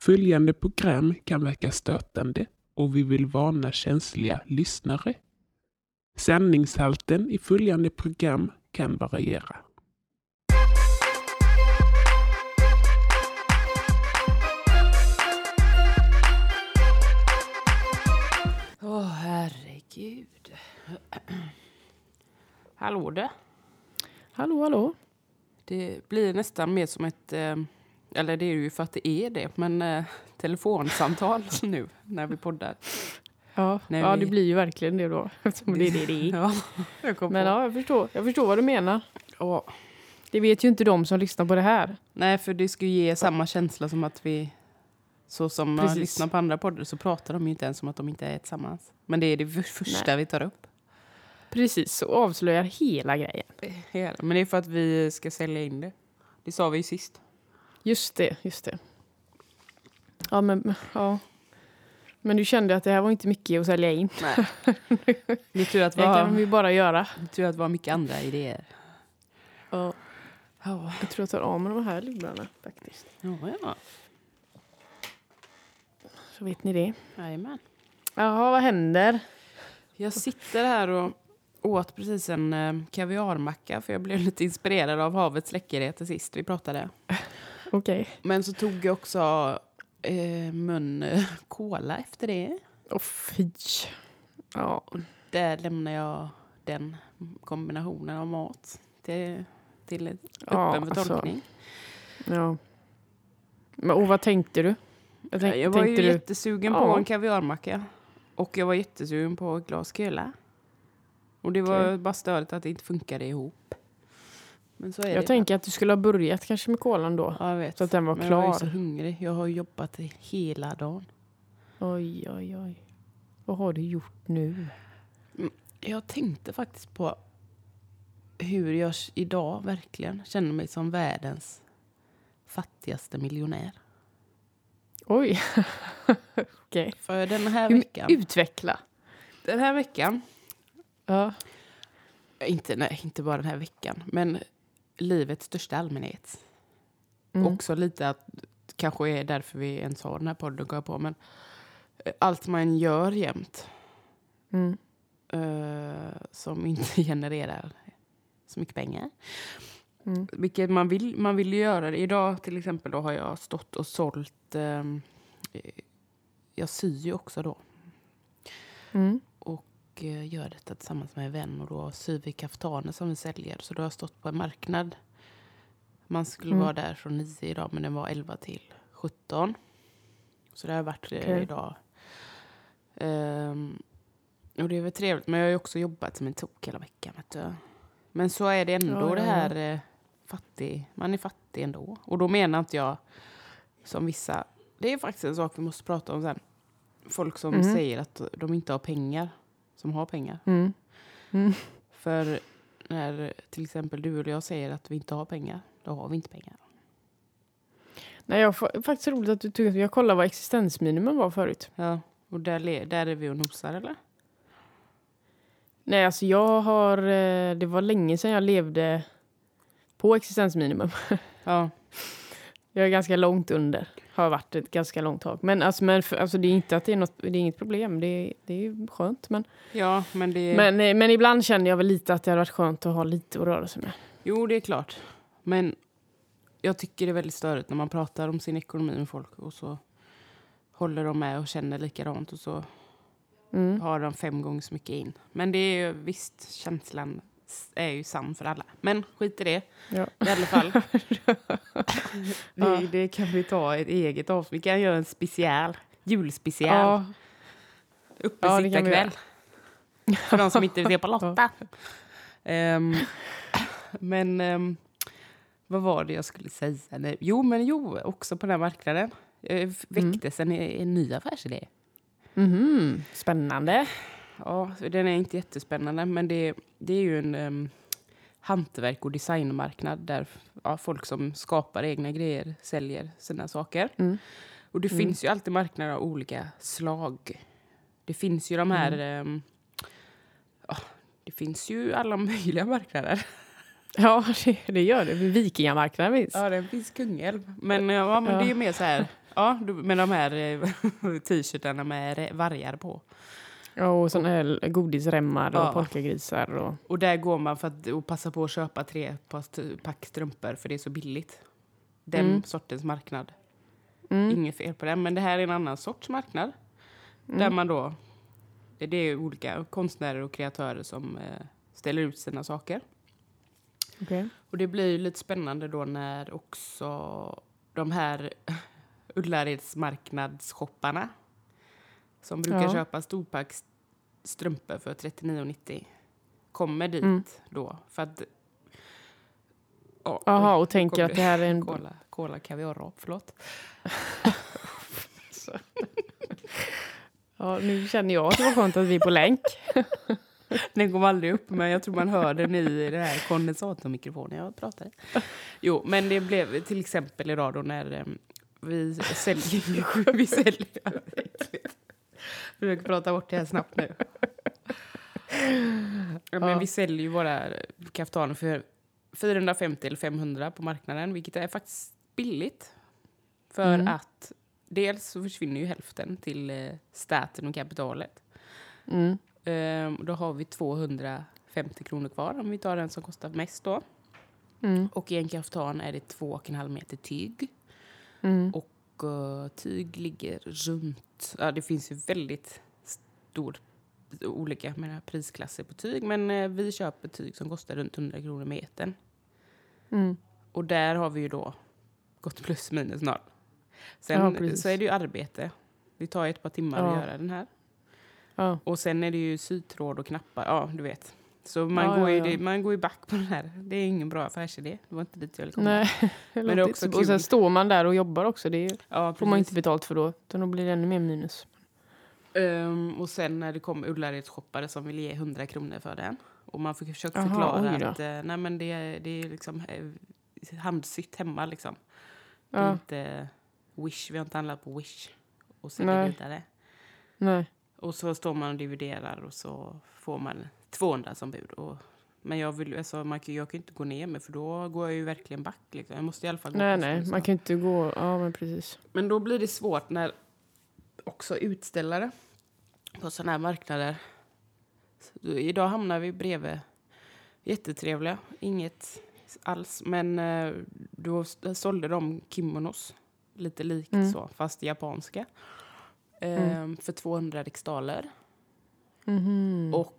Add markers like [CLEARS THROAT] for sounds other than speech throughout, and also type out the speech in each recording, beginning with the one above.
Följande program kan verka stötande och vi vill varna känsliga lyssnare. Sändningshalten i följande program kan variera. Åh, herregud. [CLEARS THROAT] Hallå det. Hallå, hallå. Det blir nästan mer som ett... Eh, eller det är ju för att det är det, men eh, telefonsamtal [LAUGHS] nu när vi poddar. Ja, Nej, ja vi- det blir ju verkligen det då. [LAUGHS] Eftersom det är det det är. Ja, jag Men på. ja, jag förstår, jag förstår vad du menar. Ja. Det vet ju inte de som lyssnar på det här. Nej, för det skulle ge samma känsla som att vi... Så som man Precis. lyssnar på andra poddar så pratar de ju inte ens om att de inte är tillsammans. Men det är det för- första vi tar upp. Precis, så avslöjar hela grejen. Hela. Men det är för att vi ska sälja in det. Det sa vi ju sist. Just det, just det. Ja, men, ja. men du kände att det här var inte mycket att sälja in. Nej. [LAUGHS] Det är tur att, vi Det kan de ju bara göra. det är tur att vi har mycket andra idéer. Ja, Ja, jag tror jag tar av mig de här lurarna faktiskt. ja. ja. Så vet ni det. Jajamän. Jaha, vad händer? Jag sitter här och åt precis en eh, kaviarmacka för jag blev lite inspirerad av havets läckerheter sist vi pratade. Okej. Men så tog jag också eh, mun [LAUGHS] cola efter det. Åh fy. Ja, Där lämnar jag den kombinationen av mat till, till öppen Ja, för alltså, tolkning. ja. Men, och vad tänkte du? Jag, tänk, jag var ju du jättesugen på Ja. en kaviarmacka. Och jag var jättesugen på ett glas köla. Och det var Okej. bara störigt att det inte funkade ihop. Men så är Jag det. tänker att du skulle ha börjat kanske med kolan då. Ja, jag vet. Så att den var Men jag var klar. så hungrig. Jag har jobbat hela dagen. Oj, oj, oj. Vad har du gjort nu? Jag tänkte faktiskt på hur jag idag verkligen känner mig som världens fattigaste miljonär. Oj. [LAUGHS] Okej. För den här veckan, Utveckla. den här veckan, Ja. inte, nej, inte bara den här veckan, men livets största allmänhet. Mm. Också lite att, kanske är därför vi ens har den här podden, går på, men eh, allt man gör jämt Mm. eh, som inte [LAUGHS] genererar så mycket pengar. Mm. Vilket man vill, man vill göra. det. Idag till exempel då har jag stått och sålt... eh, jag syr ju också då. Mm. Och eh, gör detta tillsammans med en vän. Och då syr vi kaftaner som vi säljer. Så då har jag stått på en marknad. Man skulle Mm. vara där från 9 idag men den var 11 till 17. Så det har varit eh, Okej. idag. Ehm, och det är väl trevligt. Men jag har ju också jobbat som en tok hela veckan. Vet du. Men så är det ändå Ja, ja, det ja. här eh, fattig. Man är fattig ändå. Och då menar inte jag som vissa. Det är faktiskt en sak vi måste prata om sen. Folk som Mhm. säger att de inte har pengar. Som har pengar. Mm. Mm. För när till exempel du eller jag säger att vi inte har pengar. Då har vi inte pengar. Nej, jag får, faktiskt roligt att du tog Jag kollade vad existensminimum var förut. Ja. Och där, där är vi och nosar eller? Nej, alltså jag har... eh, Det var länge sedan jag levde på existensminimum. Ja. [LAUGHS] Jag är ganska långt under. Har varit ett ganska långt tag. Men, alltså, men för, alltså, det är inte att det är något, det är inget problem. Det är, det är skönt. Men, Ja, men det... men, eh, men ibland känner jag väl lite att det hade varit skönt att ha lite att röra sig med. Jo, det är klart. Men jag tycker det är väldigt störigt när man pratar om sin ekonomi med folk och så håller de med och känner likadant och så Mm. har de fem gånger så mycket in. Men det är ju visst, känslan är ju sann för alla. Men skit i det. Ja. I alla fall. [LAUGHS] [LAUGHS] Ja. det, det kan vi ta ett eget avsnitt. Vi kan göra en special. Julspecial. Ja, Ja, Uppesittarkväll. För de som inte vill se på [LAUGHS] Lotta. Ehm, men ehm, vad var det jag skulle säga? Nej, Jo, men jo, också på den här marknaden eh, väcktes en, en ny affärsidé. Mhm. Spännande. Ja, den är inte jättespännande, men det, det är ju en um, hantverk och designmarknad där ja, folk som skapar egna grejer säljer sina saker. Mm. Och det Mm. finns ju alltid marknader av olika slag. Det finns ju de här... Mm. ehm, ja, det finns ju alla [LAUGHS] möjliga marknader. Ja, det, det gör det. Vikingamarknaden finns. Ja, det finns Kungälv. Men, ja, men Ja. det är mer så här... Ja, med de här eh, [LAUGHS] t-shirtarna med vargar på. Ja, och såna här godisremmar och Ja. polkagrisar. Och, Och där går man för att och passa på att köpa tre pack strumpor för det är så billigt. Den Mm. sortens marknad. mm, Inget fel på den, men det här är en annan sorts marknad. mm. Där man då... Det det är olika konstnärer och kreatörer som eh, ställer ut sina saker. Okej. Och det blir ju lite spännande då när också de här [LAUGHS] Ullaredsmarknadsshopparna som brukar Ja. köpa storpack st- strumpor för 39,90 kommer dit Mm. då. För att... Ja, Jaha, oj, och tänker att det här är en... Cola, cola kaviar förlåt. [LAUGHS] Ja, nu känner jag att det var skönt att vi är på länk. [LAUGHS] Den kom aldrig upp, men jag tror man hör den i den här kondensatormikrofonen jag pratar i. Jo, men det blev till exempel idag då när eh, vi säljer... [LAUGHS] vi säljer... Försöker prata bort det här snabbt nu. [LAUGHS] Ja, men Ja. Vi säljer ju våra kaftaner för 450 eller 500 på marknaden, vilket är faktiskt billigt. För Mm. att dels så försvinner ju hälften till eh, staten och kapitalet. Mm. Ehm, då har vi 250 kronor kvar om vi tar den som kostar mest då. Mm. Och i en kaftan är det 2,5 meter tyg. Mm. Och eh, tyg ligger runt... Ja, det finns ju väldigt stor olika menar, prisklasser på tyg. Men eh, vi köper tyg som kostar runt 100 kronor metern. Mm. Och där har vi ju då gått plus minus noll. Ja, Sen precis. så är det ju arbete. Det tar ett par timmar Ja. att göra den här. Ja. Och sen är det ju sytråd och knappar. Ja, du vet. Så man, Ja, går, ja, ju, ja. det, man går ju back på den här. Det är ingen bra affärsidé. Det var inte dit jag ville komma. Nej, [LAUGHS] det det är också så- Och sen kul. står man där och jobbar också. Det är- Ja, får man inte betalt för då. Utan då blir det ännu mer minus. Ehm, och sen när det kom Ullaredsshoppare som ville ge 100 kronor för den. Och man försöka Aha, förklara att eh, nej, men det, är- det är liksom eh, handsytt hemma. Liksom. Det är Ja. inte Wish. Vi har inte handlat på Wish. Och säljer Nej. vidare. Nej. Och så står man och dividerar och så får man 200 som bud. Och, men jag, vill, alltså, man kan, jag kan inte gå ner mig för då går jag ju verkligen back. Liksom. Jag måste i alla fall gå Nej, nej. Man kan inte gå... Ja, men precis. Men då blir det svårt när också utställare på sådana här marknader. Så idag hamnar vi bredvid jättetrevliga, inget alls. Men eh, då sålde de kimonos, lite likt Mm. så, fast japanska. Mm. För 200 riksdaler. Mhm. Och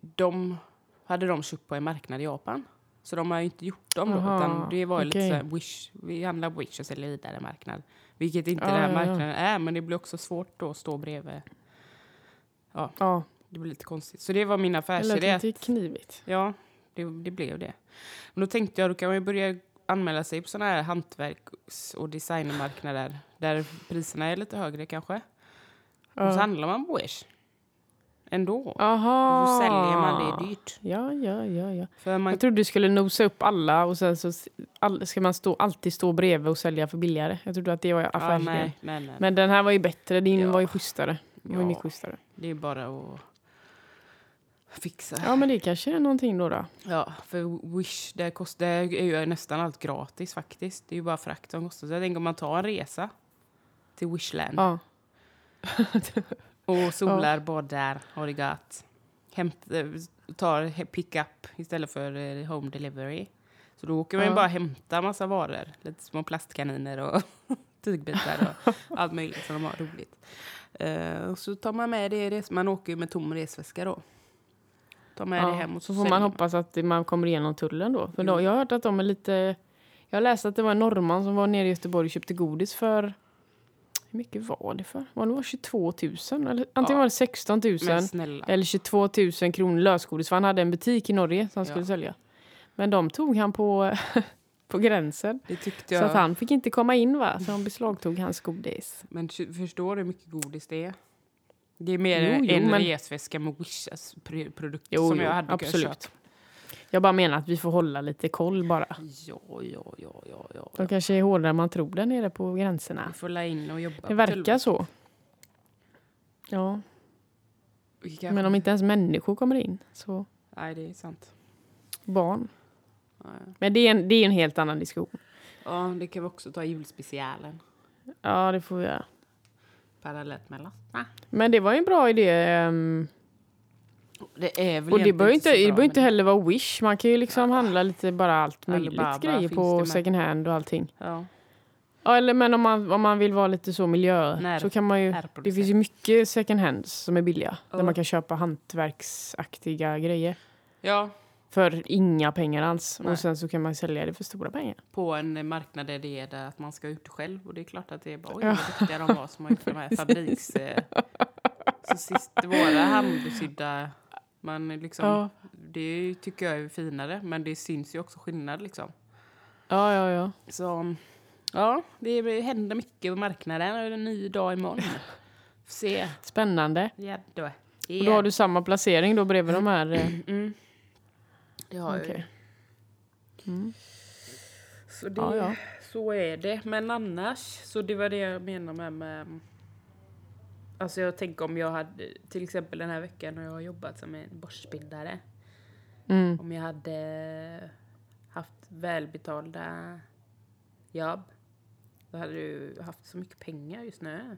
de hade de köpt på en marknad i Japan. Så de har ju inte gjort dem då. Aha, Utan det var ju lite okej. så här, wish, vi handlar på Wish och säljer vidare marknad. Vilket inte Ja, den här ja, ja. marknaden är, men det blir också svårt då att stå bredvid. Ja, Det blir lite konstigt. Så det var min det lät affärsidé. lite knivigt. Ja, det, det blev det. Men då tänkte jag, då kan man ju börja anmäla sig på sådana här hantverks och designmarknader där priserna är lite högre kanske. Och så handlar man på Wish. Ändå. Aha. Och så säljer man det dyrt. Ja, ja, ja, ja. För man Jag trodde du skulle nosa upp alla och sen så all, ska man stå, alltid stå bredvid och sälja för billigare. Jag trodde att det var Ja, nej, nej, nej. Men den här var ju bättre. Din Ja. var ju schysstare. Var Ja. mycket schysstare. Det är bara att fixa. Ja, men det kanske är någonting då. då. Ja, för Wish, det, kost, det är ju nästan allt gratis faktiskt. Det är ju bara frakt som kostar. Så jag tänker om man tar en resa till Wishland Ja. [LAUGHS] och solar, badar, har det gott. Hämt, eh, tar pick-up istället för eh, home delivery. Så då åker man ju Ja. bara hämta massa varor. Lite små plastkaniner och [LAUGHS] tygbitar och [LAUGHS] allt möjligt som de har roligt. Och så tar man med det i res- Man åker ju med tom resväska då. Tar med det hem och så får säljer man hoppas att man kommer igenom tullen då. För då, jag har hört att de är lite... Jag läste att det var en norrman som var nere i Göteborg och köpte godis för... Hur mycket var det för? Var det var 22 000? Eller, antingen Ja. var det 16 000 Men snälla. eller 22 000 kronor lösgodis. För han hade en butik i Norge som han skulle Ja. sälja. Men de tog han på, [LAUGHS] på gränsen. Tyckte Så jag. att han fick inte komma in va. Så han beslagtog hans godis. Men förstår du hur mycket godis det är? Det är mer Jo, jo, en men- resväska med Wishas pr- produkter som jo, jag hade absolut. köpa. Jag bara menar att vi får hålla lite koll bara. Ja, ja, ja, ja, ja. De kanske är hårdare än man tror där nere på gränserna. Vi får in och jobba. Det verkar så. Ja, men om inte ens människor kommer in så Nej, det är sant. barn. Men det är en, det är en helt annan diskussion. Ja, det kan vi också ta julspecialen. Ja, det får vi göra. Parallellt med Lotta. Men det var ju en bra idé. ehm, Det Och det behöver inte, det inte men- heller vara Wish. Man kan ju liksom handla lite bara allt möjligt Alibaba grejer det på second hand och allting. Ja. Ja, eller, men om man, om man vill vara lite så miljö När- så kan man ju... Det finns ju mycket second hands som är billiga. Ja. Där man kan köpa hantverksaktiga grejer. ja, För inga pengar alls. Nej. Och sen så kan man sälja det för stora pengar. på en marknad där det är där att man ska ut själv. Och det är klart att det är bara, oj Ja. vad duktiga de var som har gjort de här [LAUGHS] fabriks... Eh, så sist våra handsydda, man liksom, Ja. det tycker jag är finare. Men det syns ju också skillnad liksom. Ja, ja, ja. Så ja, det händer mycket på marknaden. Det är en ny dag imorgon. Får [LAUGHS] se. Spännande. Ja, då. Och då har du samma placering då bredvid de här... eh, Mm. Det har jag ju. Mm. Så, det, Ja, ja. så är det. Men annars, så det var det jag menade med, med Alltså jag tänker om jag hade, till exempel den här veckan när jag har jobbat som en borstbindare. Mm. Om jag hade haft välbetalda jobb. Då hade du haft så mycket pengar just nu.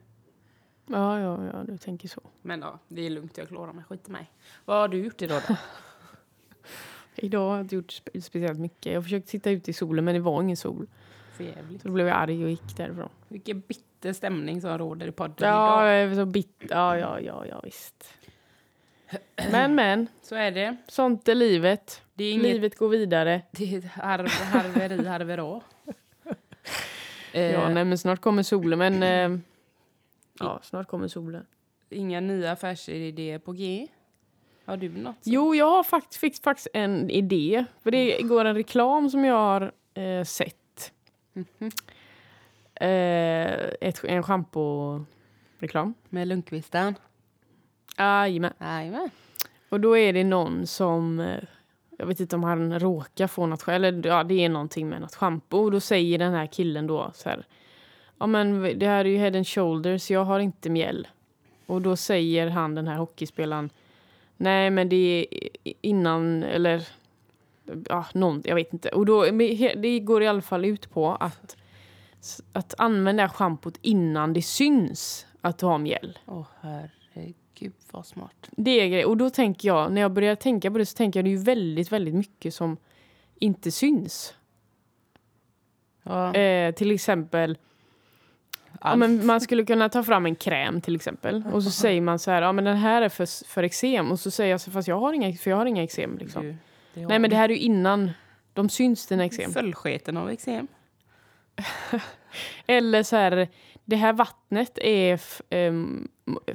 Ja, ja, ja, du tänker så. Men ja, det är lugnt, jag klarar mig, skit i mig. Vad har du gjort idag då? [LAUGHS] Idag har jag inte gjort spe- speciellt mycket. Jag försökte sitta ute i solen men det var ingen sol. För jävligt. Så då blev jag arg och gick därifrån. Vilken bitter stämning som råder i podden Ja, idag. jag är så bit. Ja, ja, ja, ja, visst. Men, men. Så är det. Sånt är livet. Det är inget Livet går vidare. Det är harv, harveri, [LAUGHS] harverå. Eh, Ja, nej, men snart kommer solen. Men, eh, ja, snart kommer solen. Inga nya affärsidéer på G? Har du något? Jo, jag har faktiskt, fick faktiskt en idé. För det går en reklam som jag har eh, sett. Mhm. Eh, ett, en schampo-reklam. Med Lundqvisten? Jajamän. Jajamän. Och då är det någon som... eh, Jag vet inte om han råkar få något. Eller ja, det är någonting med något schampo. Och då säger den här killen då så här. Ja men det här är ju head and shoulders. Jag har inte mjäll. Och då säger han den här hockeyspelaren. Nej men det är innan eller... Ja, någon, jag vet inte. Och då, det går i alla fall ut på att, att använda schampot innan det syns att du har mjäll. Åh herregud vad smart. Det är grej. Och då tänker jag, när jag börjar tänka på det så tänker jag det är ju väldigt, väldigt mycket som inte syns. Ja, Eh, till exempel, ja, men man skulle kunna ta fram en kräm till exempel. Och så säger man så här, ja men den här är för, för eksem. Och så säger jag så fast jag har inga, för jag har inga eksem liksom. Nej men det här är ju innan de syns dina eksem. Följsketen av eksem. [LAUGHS] Eller så här, det här vattnet är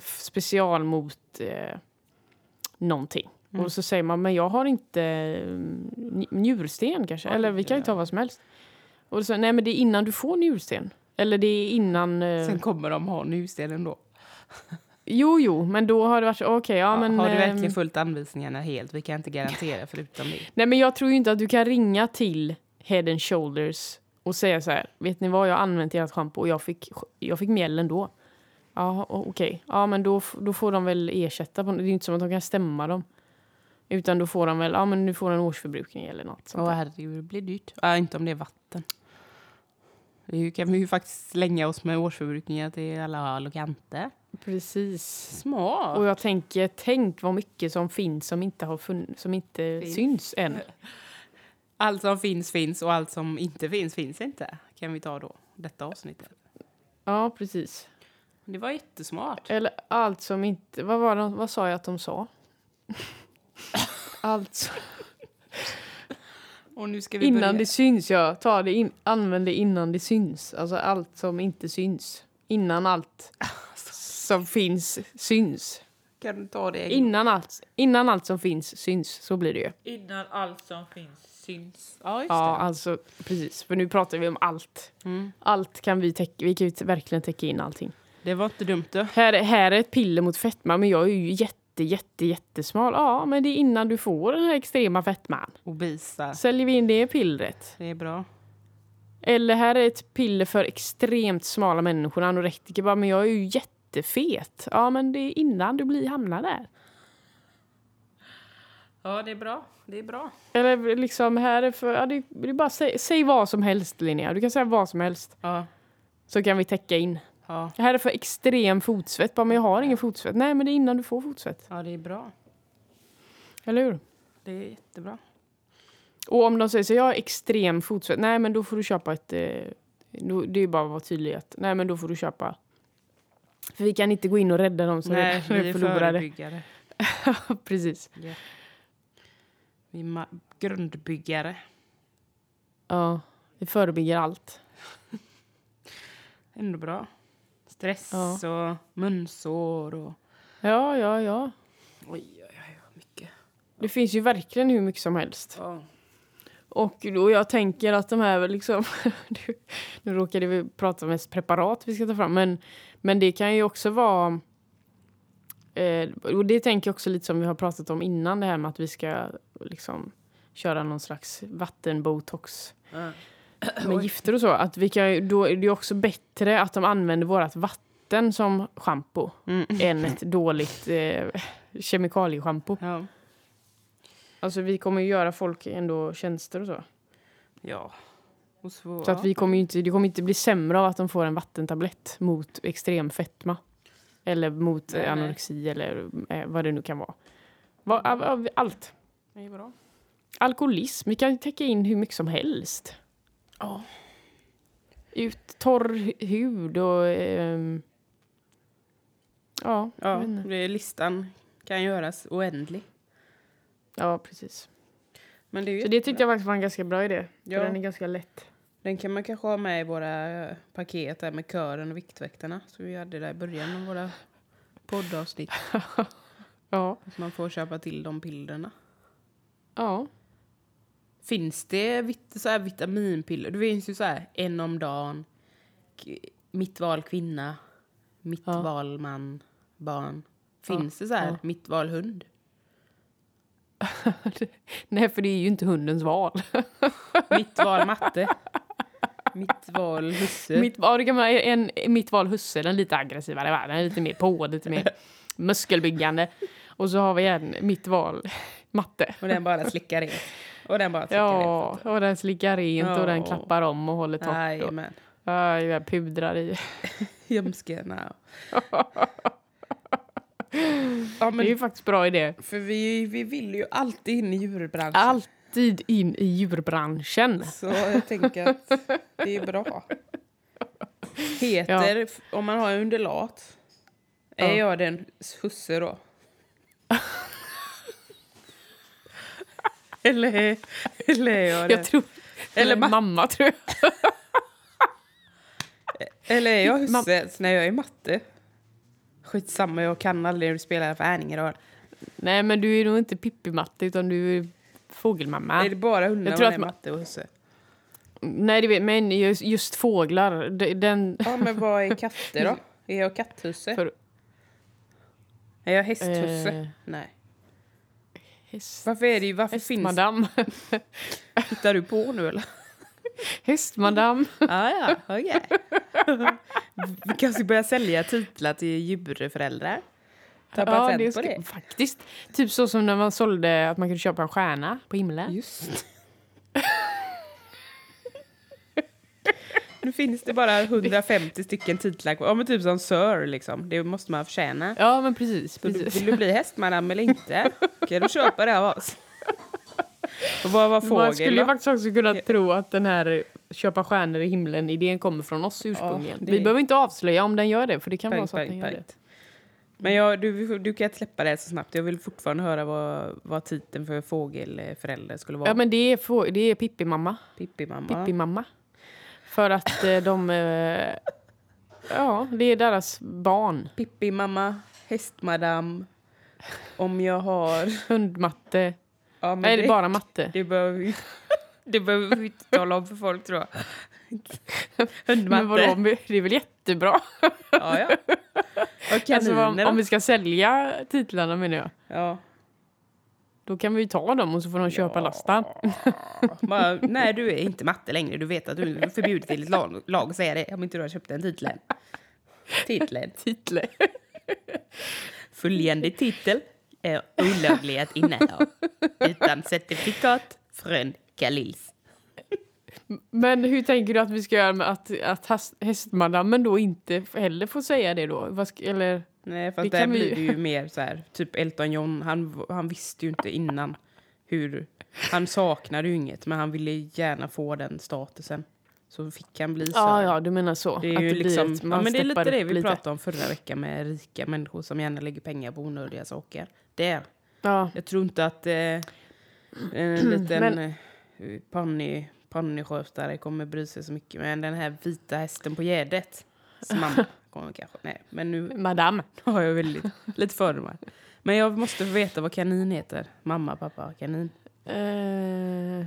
special mot eh, någonting. Mm. Och så säger man, men jag har inte mm, nj- njursten kanske. Eller vi kan ju ta vad som helst. Och så, nej men det är innan du får njursten. Eller det är innan... Eh, Sen kommer de ha njursten då. [LAUGHS] jo, jo, men då har det varit så, okej, ja, Ja, men... har du ehm, verkligen följt anvisningarna helt? Vi kan inte garantera förutom det. Nej men jag tror inte att du kan ringa till Head and Shoulders och säga så här, vet ni vad, jag har använt ert schampo och jag fick, jag fick mjäll ändå. Ja, okej. Ja, men då, då får de väl ersätta. På, det är inte som att de kan stämma dem. Utan då får de väl, ja men du får en årsförbrukning eller något sånt Åh herregud, det blir dyrt. Ja, inte om det är vatten. Nu kan vi ju faktiskt slänga oss med årsförbrukningar till alla håll och kanter. Precis. Smart! Och jag tänker, tänk vad mycket som finns som inte, har funn- som inte Finns. syns än. [LAUGHS] Allt som finns finns och allt som inte finns finns inte. Kan vi ta då, detta avsnittet. Ja, precis. Det var jättesmart. Eller allt som inte... Vad, var det, vad sa jag att de sa? [LAUGHS] allt som- Och nu ska vi Innan börja. det syns, ja. Ta det in, använd det innan det syns. Alltså allt som inte syns. Innan allt som finns syns. Kan du ta det? Innan allt, innan allt som finns syns. Så blir det ju. Innan allt som finns syns. Ja, just Ja, det. alltså precis. För nu pratar vi om allt. Mm. Allt kan vi täcka. Vi kan ju verkligen täcka in allting. Det var inte dumt du. Här, här är ett piller mot fetma, men jag är ju jätte, jätte, jättesmal. Ja, men det är innan du får den här extrema fetman. Obisa. Säljer vi in det pillret? Det är bra. Eller här är ett piller för extremt smala människor, anorektiker. Bara, men jag är ju jättefet. Ja, men det är innan du blir hamnar där. Ja, det är bra. Det är bra. Eller liksom här är för... Ja, det, det bara säg, säg vad som helst, Linnea. Du kan säga vad som helst. Ja. Så kan vi täcka in. Ja. Det här är för extrem fotsvett. Bara, men jag har ingen fotsvett. Nej, men det är innan du får fotsvett. ja, det är bra. Eller hur? Det är jättebra. Och om de säger så jag har extrem fotsvett. Nej, men då får du köpa ett... Eh, det är bara att vara tydlig. Att, nej, men då får du köpa... För vi kan inte gå in och rädda dem som Nej, redan vi [LAUGHS] är förlorade. förebyggare. [LAUGHS] Precis. Vi är grundbyggare. Ja, vi förebygger allt. [LAUGHS] Ändå bra. Stress Ja. och munsår och... Ja, ja, ja. Oj, oj, oj, mycket. Det finns ju verkligen hur mycket som helst. Ja. Och då jag tänker att de här liksom... [LAUGHS] nu- råkade vi prata mest preparat vi ska ta fram. Men, men det kan ju också vara... Eh, och det tänker jag också lite som vi har pratat om innan. Det här med att vi ska liksom köra någon slags vattenbotox Ja. med gifter och så. Att vi kan, då är det också bättre att de använder vårt vatten som schampo Mm. än ett dåligt eh, kemikalieschampo. Ja. Alltså vi kommer ju göra folk ändå tjänster och så. ja. Och så, Så att vi kommer inte, det kommer inte bli sämre av att de får en vattentablett mot extrem fetma. Eller mot Nej, eh, nej. anorexi eller eh, vad det nu kan vara. Va, av- av- allt. Är bra. Alkoholism, vi kan täcka in hur mycket som helst. Ja. Ut torr hu- hud och... ehm, ja, Ja, det listan kan göras oändlig. Ja, precis. Men det är ju Så det tyckte jag faktiskt var en ganska bra idé. Ja. För den är ganska lätt. Den kan man kanske ha med i våra eh, paket där med kören och Viktväktarna. Så vi hade där i början av våra poddavsnitt. [LAUGHS] Ja. Att man får köpa till de pillerna. Ja. Finns det vit så här vitaminpiller? Det finns ju så här en om dagen. Mitt val kvinna. Mitt Ja. val man. Barn. Finns det så här Ja. mitt val hund? [LAUGHS] Nej, för det är ju inte hundens val. [LAUGHS] Mitt val matte. mitt val husse. Mitt, ja, det kan vara en, mitt val husse, den lite aggressivare. va? Den är lite mer på, lite mer [LAUGHS] muskelbyggande. Och så har vi en mitt val matte. Och den bara slickar in. Och den bara slickar Ja, in. och den slickar rent och den Ja. klappar om och håller torrt. Jajamän. ja, jag pudrar i. Ljumskarna. [LAUGHS] ja, Det är ju men faktiskt bra idé. för vi, vi vill ju alltid in i djurbranschen. Alltid in i djurbranschen. Så jag tänker att det är bra. Heter, om man har en undulat, är Ja. jag den husse då? [LAUGHS] eller, eller är jag det? Jag tror... Eller Eller ma- mamma, tror jag. Eller är jag husse när jag är matte? Skitsamma, jag kan aldrig spela för Härningeråd. Nej, men du är nog inte Pippi-matte, utan du är fågelmamma. Är det bara hundar Jag tror man att är ma- matte och husse? Nej, det vet men just, just fåglar. de- Den... Ja, men vad är katter då? [LAUGHS] Är jag katthusse? För- Är jag hästhusse? Eh, Nej. häst, Varför är det ju, varför finns hästmadam. [LAUGHS] Hittar du på nu eller? [LAUGHS] Hästmadam. Ah, ja, okej. Vi [LAUGHS] kanske börja sälja titlar till djurföräldrar. Ta patent det på det. Faktiskt. Typ så som när man sålde att man kunde köpa en stjärna på himlen. Just. nu finns det bara 150 stycken titlar kvar. Ja, men typ som Sir liksom. Det måste man förtjäna. Ja, men precis. Precis. vill du bli hästmadam eller inte? Kan du köpa det av oss? Och var Man fågel skulle ju faktiskt också kunna tro att den här köpa stjärnor i himlen idén kommer från oss ursprungligen. det- Vi behöver inte avslöja om den gör det, för det kan vara Punkt, så att den punkt, gör det. Men jag, du, du kan släppa det så snabbt. Jag vill fortfarande höra vad, vad titeln för fågelförälder skulle vara. Ja, men det är, det är Pippi-mamma. Pippi-mamma. Pippi-mamma. För att eh, de... Eh, ja, det är deras barn. Pippi-mamma, hästmadam. Om jag har... Hundmatte. Ja, Nej, det är bara matte. Det behöver vi, [LAUGHS] det behöver vi inte tala om för folk, tror jag. [LAUGHS] Men vadå, Hundmatte. det är väl jättebra? [LAUGHS] Ja, ja. Och Alltså, om, om vi ska sälja titlarna menar jag. Ja. Då kan vi ju ta dem och så får de köpa lasten. Bara, nej, du är inte matte längre. Du vet att du är förbjudet enligt lag, lag att säga det om inte du har köpt den titeln. Titeln. Titlar. Följande titel är olaglig att inneha utan certifikat från Kalils. Men hur tänker du att vi ska göra med att, att hästmadammen då inte heller får säga det då? Vad ska, eller? Nej, för Det där vi blir ju- det [LAUGHS] ju mer så här, typ Elton John, han, han visste ju inte innan hur, han saknade ju inget, men han ville gärna få den statusen. Så fick han bli så. Ja, ja, du menar så. Det är att ju det liksom, blir ett, man ja, men det är lite det vi lite. pratade om förra veckan med rika människor som gärna lägger pengar på onödiga saker. Det. Ja, Jag tror inte att eh, en [CLEARS THROAT] liten Men- eh, panny, pannyskötare kommer bry sig så mycket. Men den här vita hästen på gärdet. Som mamma [LAUGHS] kommer kanske. Nej, men nu madame. [LAUGHS] har jag väldigt, lite fördomar. Men jag måste få veta vad kanin heter. Mamma, pappa, kanin. Eh... [LAUGHS]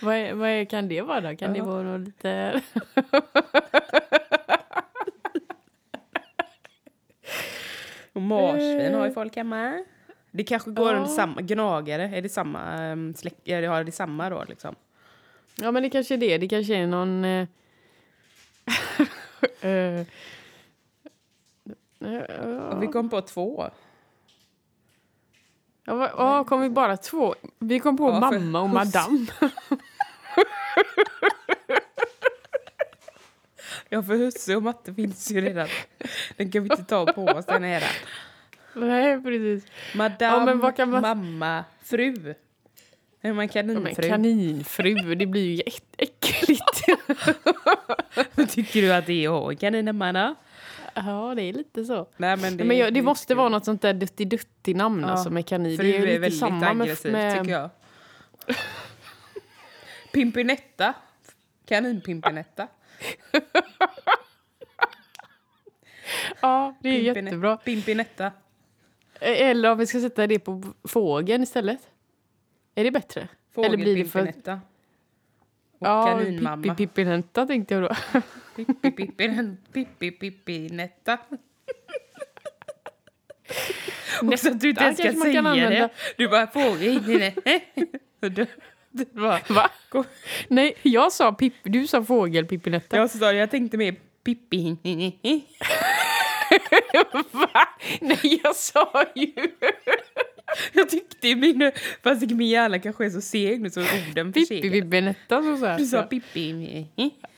vad, är, vad är, kan det vara då? Kan det Ja. vara något lite... Och marsvin har ju Eh. folk hemma. Det kanske går Ja. under samma, gnagare, är det samma um, släkt, ja, det har det samma då liksom? Ja, men det kanske är det. Det kanske är någon... Eh... [LAUGHS] eh... Och vi kom på två. Ja, va- ja, kom vi bara två? Vi kom på Ja, mamma och madame. [LAUGHS] [LAUGHS] Ja, för husse och matte finns ju redan. Den kan vi inte ta på oss, den här. Nej, precis. Madame, Ja, man- mamma, fru. Är man Ja, men kaninfru? kaninfru, det blir ju jätteäckligt. [LAUGHS] Tycker du att det är att ha en kanin hemma? då? ja, det är lite så. Nej, men det, Men jag, det måste vara något sånt där dutti namn Ja, alltså med kanin. Fru Det är är, lite väldigt samma aggressivt, med tycker jag. [LAUGHS] Pimpinetta. Kaninpimpinetta. [LAUGHS] Ja, det är Pimpine- jättebra. Pimpinetta. Eller om vi ska sätta det på fågeln istället. Är det bättre? Eller blir det för... Och Ja, kaninmamma. Pippi Pippinetta tänkte jag då. [LAUGHS] Pippi Pippi Pippinetta. [LAUGHS] Och så att du inte ens man säga kan använda. det. Du bara fågel. [LAUGHS] Bara, Va? Gå- Nej, jag sa Pippi, du sa fågel Pippinetta. jag, sa, jag tänkte mer Pippi. Va? Nej, jag sa ju... Jag tyckte min... Fast min hjärna kanske är så seg nu så orden försegar. Pippinetta så sa Du sa. Pippi.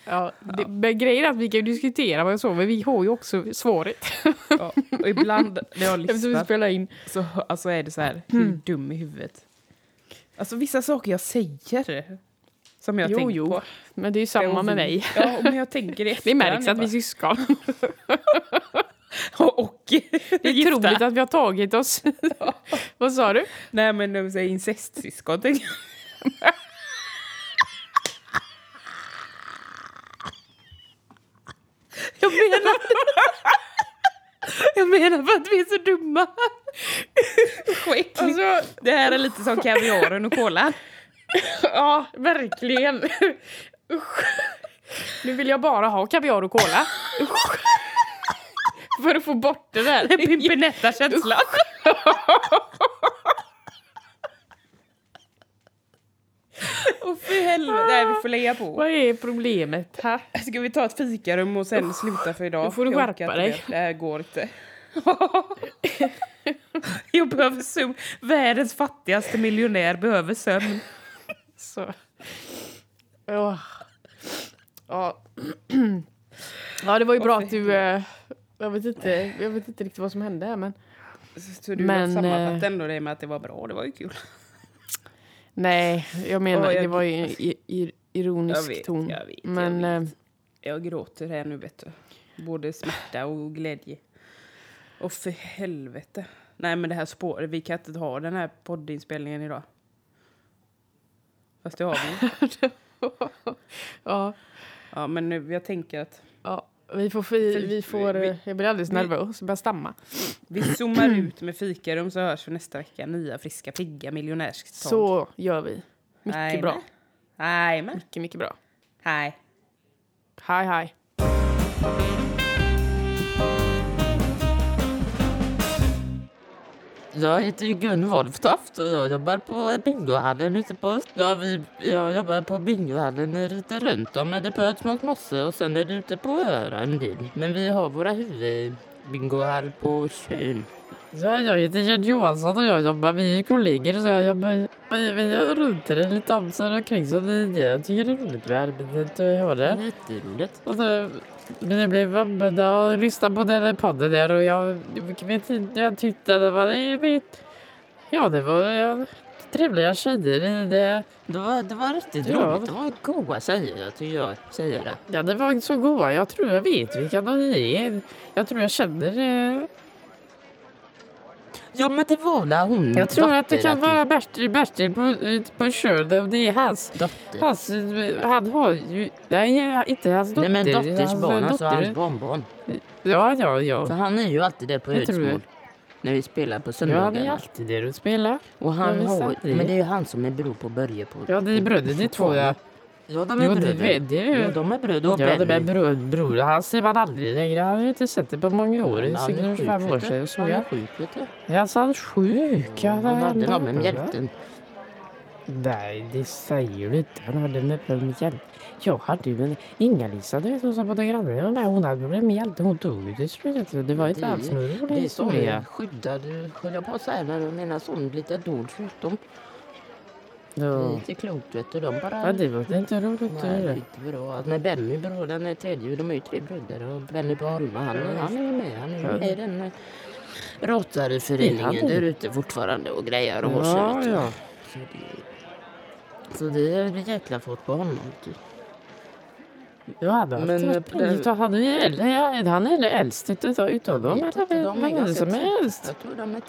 Ja, det, men grejen är att vi kan diskutera vad jag sa, men vi har ju också svaret. Ja, och ibland när jag [LAUGHS] lyssnar in. så alltså är det så här, hur dum i huvudet. Alltså vissa saker jag säger som jag Jo, tänkt jo. på. Men det är ju samma med mig. Ja, men jag tänker [LAUGHS] Det märks att vi är syskon. [LAUGHS] [LAUGHS] Och Det är gifta. otroligt att vi har tagit oss. [LAUGHS] [LAUGHS] Vad sa du? Nej men de säger incestsyskon. jag. Menar... Jag menar för att vi är så dumma. Alltså, Det här är lite som kaviaren och kolan. ja, verkligen. Usch. Nu vill jag bara ha kaviar och cola. Usch. För att få bort det där. [LAUGHS] Pimpinetta-känslan. [LAUGHS] Åh för helvete. Nej, vi får lägga på. Vad är problemet här? Ska vi ta ett fikarum och sen sluta för idag? Nu får du skärpa dig. Det här går inte. [LAUGHS] Jag behöver sömn. Världens fattigaste miljonär behöver sömn. Så. Ja. Ja. [CLEARS THROAT] ja, det var ju bra att du... eh, Jag vet, inte, jag vet inte riktigt vad som hände men... Så du Men, sammanfattar eh, ändå det med att det var bra. Det var ju kul. [LAUGHS] Nej, jag menar, jag- det var ju i, i, ironisk Jag vet, ton. jag vet, jag men vet. eh, Jag gråter här nu vet du. Både smärta och glädje. Och för helvete. Nej men det här spåret, vi kan inte ha den här poddinspelningen idag. Fast det har vi. [LAUGHS] ja, Ja men nu, jag tänker att ja, vi får... Vi, vi får vi- eh, jag blir alldeles nervös, jag börjar stamma. vi zoomar ut med fikarum så hörs vi nästa vecka. Nya, friska, pigga miljonärstag. Så gör vi. Mycket Jajamän. bra. Jajamän. Mycket, mycket bra. Hej. Hej, hej. Jag heter ju Gun Wolftoft och jag jobbar på bingohallen ute på ja, vi, Jag jobbar på bingohallen ute runt om med på Ödsmåls mosse och sen är det ute på öar en del. Men vi har våra huvudbingohall på Tjörn. Ja, jag heter Jörn Johansson och jag jobbar, vi är kollegor så jag jobbar vi, vi har runt det lite om sig omkring så det, det, jag tycker det är roligt med arbetet och jag det. Jätteroligt. Och så, men jag blev använda och lyssnade på den där podden där och jag, jag vet inte, jag tyckte det var, ja det var ja, trevliga tjejer. Det, Det var, det var riktigt Ja. roligt. Det var goa tjejer, tycker jag. Tjejer där. ja det var så goda, jag tror jag vet vilka de är. Jag tror jag känner eh, Ja, men det var väl hon Jag tror att det kan vara Bertil, Bertil på, på Tjörn. Det är hans, Dotter. hans... Han har ju... Nej, inte hans dotter. Nej, men dotters hans barn, alltså hans barnbarn. Ja, ja, För ja. han är ju alltid där på. Ödsmål. När vi spelar på Ja, det söndagarna. är alltid det du spelar. och han har, men det är ju han som är bror på Börje på. Ja, det är bröder, det är två. Ja, Ja, de är Jo, det bröder. det är ju- Ja, de är bröder och ja det är bror, bror. Han ser man aldrig längre. Han har inte sett det på många år. Det är Han är sjuk, 25 år sedan. Så Han är sjuk, vet du. Ja, så han är sjuk. Ja, Han hade det något med mjälten. Nej, det säger du inte. Han hade med hjälte. Jag hade ju en Inga-Lisa, du vet hon som bodde granne med mig. Hon hade problem med hjälte. Hon dog ju till slut. Det var inte Det- alls någon Det rolig är som historia. en skyddad, höll jag på att säga, när mina son dold sjukdom. Det är Ja. inte klokt vet du. De bara... ja, det var inte roligt. Nej, det är inte bra. Med Benny bror, den är tredje, de är ju tre bröder. Och Benny på Holma, han, han är ju med. Han är med i den eh, Rotaryföreningen där ute fortfarande och grejar och. Ja, du. ja. Så det, så det är jäkla fart på honom. du. Jag hade det- liv. Han är Han är äldst utav, utav dem. Jag vet de är ganska som är äldst? Jag tror de är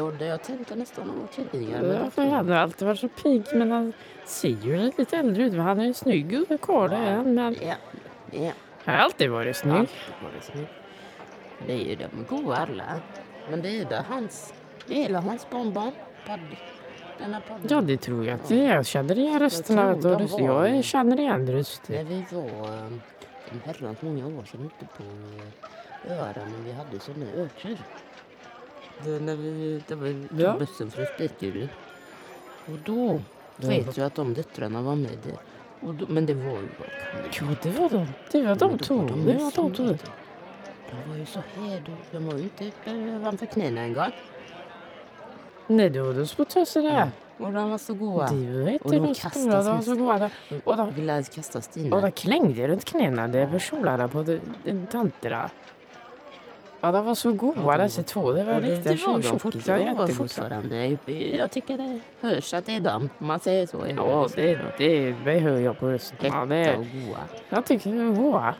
ålder. Jag tänkte nästan Ja, jag för tror- han har alltid varit så pigg men han ser ju lite äldre ut. Han är ju snygg karl är han. Men Ja, ja. han har alltid varit snygg. Alltid varit. Det är ju de goda alla. Men det är hans, hela hans barnbarn, Paddy. Ja, det tror jag att det är. Jag känner igen rösterna. du. de Röster- var- Jag känner igen När röster. vi var en herrans många år sedan ute på eh, öarna när vi hade sådana örter. Det, när vi, det var tog Ja. bussen från Spikuru. Och då vet jag att de döttrarna var med där. Då, men det var ju bara Ja, det var de. Det var de två. var de Det var de två. De var ju så här. De var ju inte ovanför knäna en gång. Nej, då var de små töser där. Och de var så goda. Det var Och de de stora. De var så goda. Och de, ville kasta Stina. och de klängde runt knäna. Det var kjolarna på de, de tanterna. Ja, de var så goda dessa två. Det var det, riktiga det var de tjockisar. fortfarande. De var Jättegoda. fortfarande. Jag tycker det hörs att det är dem. Om man säger så. Ja, det, det, det hör jag på rösten. Ja, det, jag tycker det är goda.